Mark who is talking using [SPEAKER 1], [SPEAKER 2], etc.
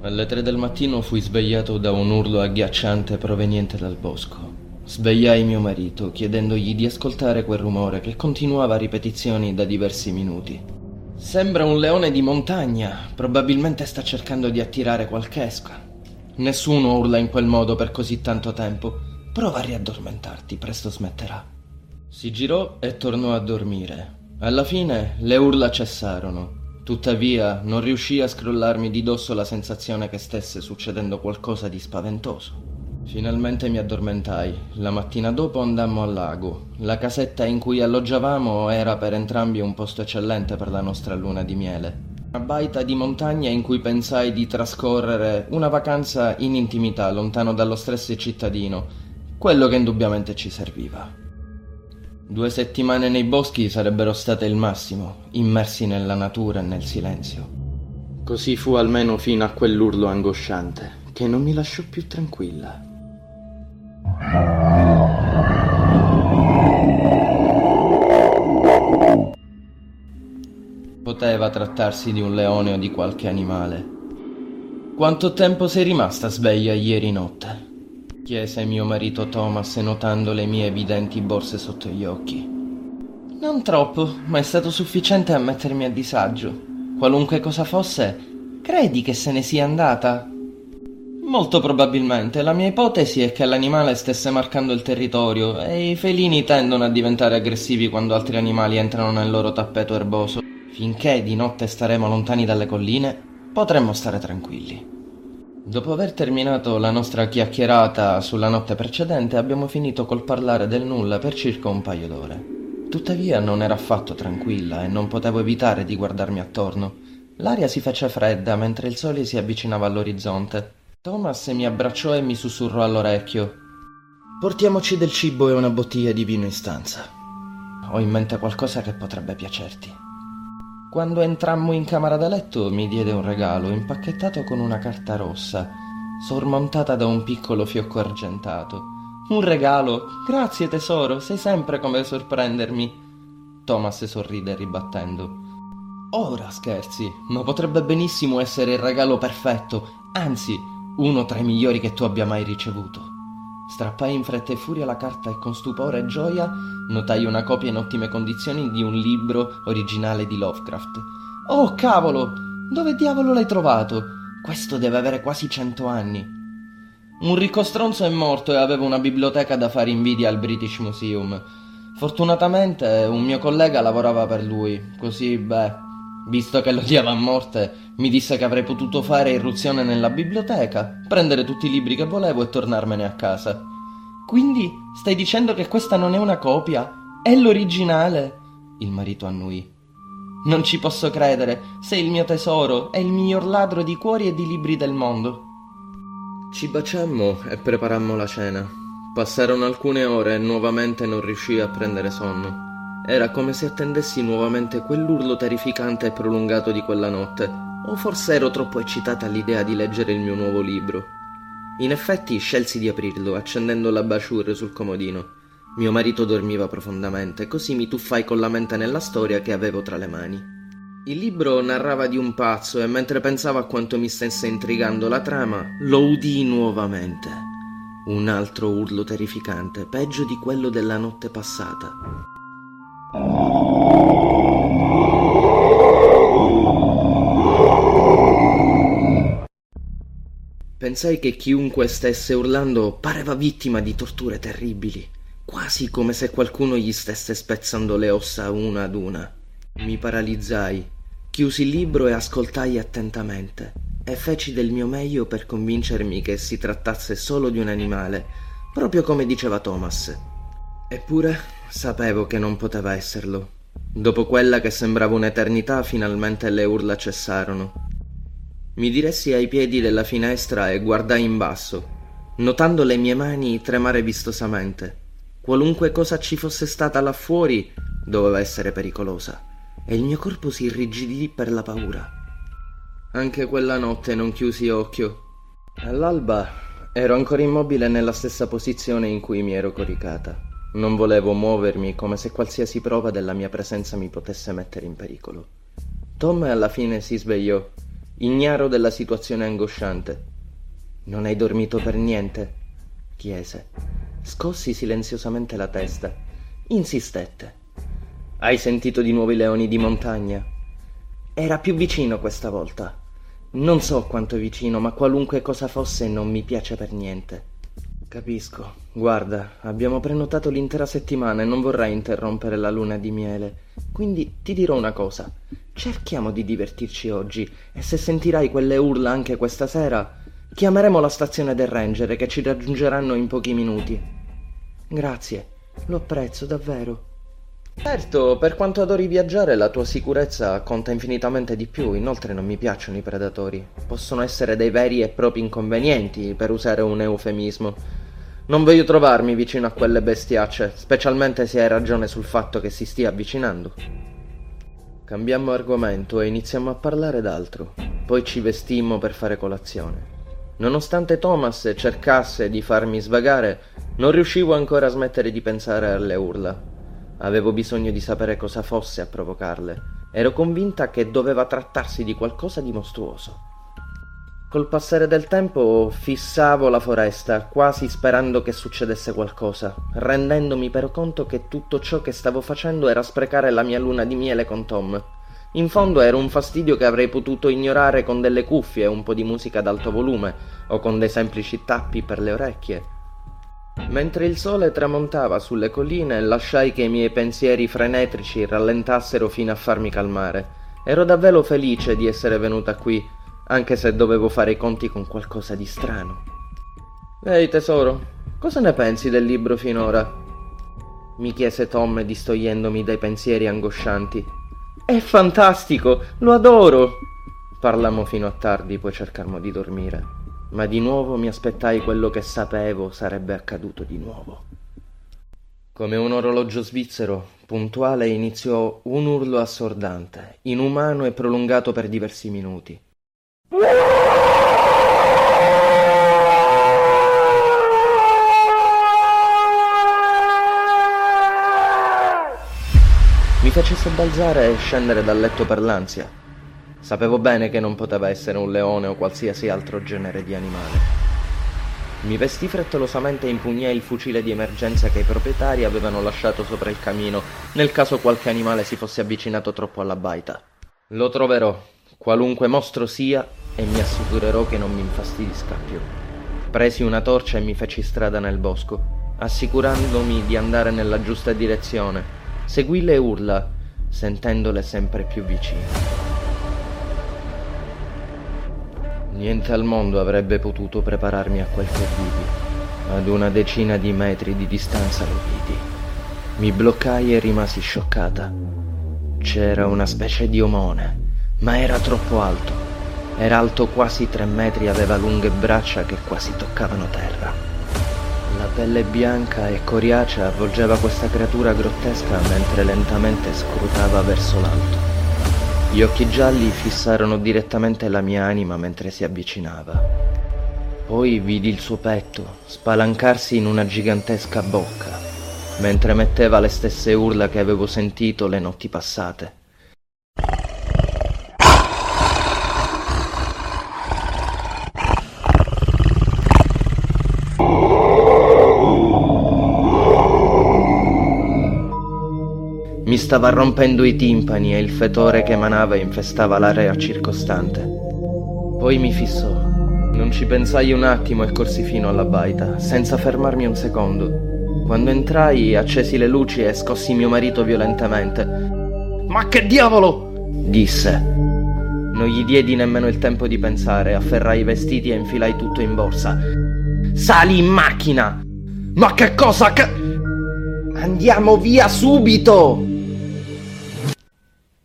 [SPEAKER 1] Alle tre del mattino fui svegliato da un urlo agghiacciante proveniente dal bosco. Svegliai mio marito chiedendogli di ascoltare quel rumore che continuava a ripetizioni da diversi minuti. Sembra un leone di montagna, probabilmente sta cercando di attirare qualche esca. Nessuno urla in quel modo per così tanto tempo. Prova a riaddormentarti, presto smetterà. Si girò e tornò a dormire. Alla fine le urla cessarono Tuttavia non riuscii a scrollarmi di dosso la sensazione che stesse succedendo qualcosa di spaventoso. Finalmente mi addormentai. La mattina dopo andammo al lago. La casetta in cui alloggiavamo era per entrambi un posto eccellente per la nostra luna di miele. Una baita di montagna in cui pensai di trascorrere una vacanza in intimità, lontano dallo stress cittadino, quello che indubbiamente ci serviva. Due settimane nei boschi sarebbero state il massimo, immersi nella natura e nel silenzio. Così fu almeno fino a quell'urlo angosciante, che non mi lasciò più tranquilla. Poteva trattarsi di un leone o di qualche animale. Quanto tempo sei rimasta sveglia ieri notte? Chiese mio marito Thomas notando le mie evidenti borse sotto gli occhi. Non troppo, ma è stato sufficiente a mettermi a disagio. Qualunque cosa fosse, credi che se ne sia andata? Molto probabilmente. La mia ipotesi è che l'animale stesse marcando il territorio e i felini tendono a diventare aggressivi quando altri animali entrano nel loro tappeto erboso. Finché di notte staremo lontani dalle colline, potremmo stare tranquilli. Dopo aver terminato la nostra chiacchierata sulla notte precedente, abbiamo finito col parlare del nulla per circa un paio d'ore. Tuttavia non era affatto tranquilla e non potevo evitare di guardarmi attorno. L'aria si fece fredda mentre il sole si avvicinava all'orizzonte. Thomas mi abbracciò e mi sussurrò all'orecchio. Portiamoci del cibo e una bottiglia di vino in stanza. Ho in mente qualcosa che potrebbe piacerti. Quando entrammo in camera da letto mi diede un regalo impacchettato con una carta rossa, sormontata da un piccolo fiocco argentato. Un regalo? Grazie tesoro, sei sempre come sorprendermi. Thomas sorride ribattendo. Ora scherzi, ma potrebbe benissimo essere il regalo perfetto, anzi, uno tra i migliori che tu abbia mai ricevuto. Strappai in fretta e furia la carta e con stupore e gioia notai una copia in ottime condizioni di un libro originale di Lovecraft. Oh cavolo! Dove diavolo l'hai trovato? Questo deve avere quasi cento anni. Un ricco stronzo è morto e aveva una biblioteca da fare invidia al British Museum. Fortunatamente un mio collega lavorava per lui, così beh, Visto che lo odiava a morte, mi disse che avrei potuto fare irruzione nella biblioteca, prendere tutti i libri che volevo e tornarmene a casa. Quindi stai dicendo che questa non è una copia? È l'originale? Il marito annuì. Non ci posso credere, sei il mio tesoro, è il miglior ladro di cuori e di libri del mondo. Ci baciammo e preparammo la cena. Passarono alcune ore e nuovamente non riuscii a prendere sonno. Era come se attendessi nuovamente quell'urlo terrificante e prolungato di quella notte, o forse ero troppo eccitata all'idea di leggere il mio nuovo libro. In effetti scelsi di aprirlo, accendendo la baciure sul comodino. Mio marito dormiva profondamente, così mi tuffai con la mente nella storia che avevo tra le mani. Il libro narrava di un pazzo e mentre pensavo a quanto mi stesse intrigando la trama, lo udii nuovamente. Un altro urlo terrificante, peggio di quello della notte passata. Pensai che chiunque stesse urlando pareva vittima di torture terribili, quasi come se qualcuno gli stesse spezzando le ossa una ad una. Mi paralizzai, chiusi il libro e ascoltai attentamente, e feci del mio meglio per convincermi che si trattasse solo di un animale, proprio come diceva Thomas. Eppure Sapevo che non poteva esserlo. Dopo quella che sembrava un'eternità, finalmente le urla cessarono. Mi diressi ai piedi della finestra e guardai in basso, notando le mie mani tremare vistosamente. Qualunque cosa ci fosse stata là fuori doveva essere pericolosa, e il mio corpo si irrigidì per la paura. Anche quella notte non chiusi occhio. All'alba ero ancora immobile nella stessa posizione in cui mi ero coricata. Non volevo muovermi come se qualsiasi prova della mia presenza mi potesse mettere in pericolo. Tom alla fine si svegliò. ignaro della situazione angosciante. Non hai dormito per niente? chiese. Scossi silenziosamente la testa. Insistette. Hai sentito di nuovo i leoni di montagna? Era più vicino questa volta. Non so quanto vicino, ma qualunque cosa fosse non mi piace per niente. Capisco. Guarda, abbiamo prenotato l'intera settimana e non vorrei interrompere la luna di miele. Quindi ti dirò una cosa. Cerchiamo di divertirci oggi e se sentirai quelle urla anche questa sera, chiameremo la stazione del ranger che ci raggiungeranno in pochi minuti. Grazie, lo apprezzo davvero. Certo, per quanto adori viaggiare, la tua sicurezza conta infinitamente di più. Inoltre non mi piacciono i predatori. Possono essere dei veri e propri inconvenienti, per usare un eufemismo. Non voglio trovarmi vicino a quelle bestiacce, specialmente se hai ragione sul fatto che si stia avvicinando. Cambiammo argomento e iniziamo a parlare d'altro. Poi ci vestimmo per fare colazione. Nonostante Thomas cercasse di farmi svagare, non riuscivo ancora a smettere di pensare alle urla. Avevo bisogno di sapere cosa fosse a provocarle. Ero convinta che doveva trattarsi di qualcosa di mostruoso. Col passare del tempo fissavo la foresta, quasi sperando che succedesse qualcosa, rendendomi però conto che tutto ciò che stavo facendo era sprecare la mia luna di miele con Tom. In fondo era un fastidio che avrei potuto ignorare con delle cuffie e un po' di musica ad alto volume, o con dei semplici tappi per le orecchie. Mentre il sole tramontava sulle colline, lasciai che i miei pensieri frenetrici rallentassero fino a farmi calmare. Ero davvero felice di essere venuta qui, anche se dovevo fare i conti con qualcosa di strano. Ehi tesoro, cosa ne pensi del libro finora? mi chiese Tom distogliendomi dai pensieri angoscianti. È fantastico, lo adoro! Parlammo fino a tardi, poi cercammo di dormire ma di nuovo mi aspettai quello che sapevo sarebbe accaduto di nuovo. Come un orologio svizzero, puntuale iniziò un urlo assordante, inumano e prolungato per diversi minuti. Mi fece sobbalzare e scendere dal letto per l'ansia. Sapevo bene che non poteva essere un leone o qualsiasi altro genere di animale. Mi vestì frettolosamente e impugnai il fucile di emergenza che i proprietari avevano lasciato sopra il camino nel caso qualche animale si fosse avvicinato troppo alla baita. Lo troverò, qualunque mostro sia, e mi assicurerò che non mi infastidisca più. Presi una torcia e mi feci strada nel bosco, assicurandomi di andare nella giusta direzione. Seguì le urla, sentendole sempre più vicine. Niente al mondo avrebbe potuto prepararmi a quel che vidi. Ad una decina di metri di distanza lo vidi. Mi bloccai e rimasi scioccata. C'era una specie di omone, ma era troppo alto. Era alto quasi tre metri e aveva lunghe braccia che quasi toccavano terra. La pelle bianca e coriacea avvolgeva questa creatura grottesca mentre lentamente scrutava verso l'alto. Gli occhi gialli fissarono direttamente la mia anima mentre si avvicinava. Poi vidi il suo petto spalancarsi in una gigantesca bocca, mentre metteva le stesse urla che avevo sentito le notti passate. Mi stava rompendo i timpani e il fetore che emanava infestava l'area circostante. Poi mi fissò. Non ci pensai un attimo e corsi fino alla baita, senza fermarmi un secondo. Quando entrai, accesi le luci e scossi mio marito violentemente. Ma che diavolo! disse. Non gli diedi nemmeno il tempo di pensare, afferrai i vestiti e infilai tutto in borsa. Sali in macchina! Ma che cosa che... Andiamo via subito!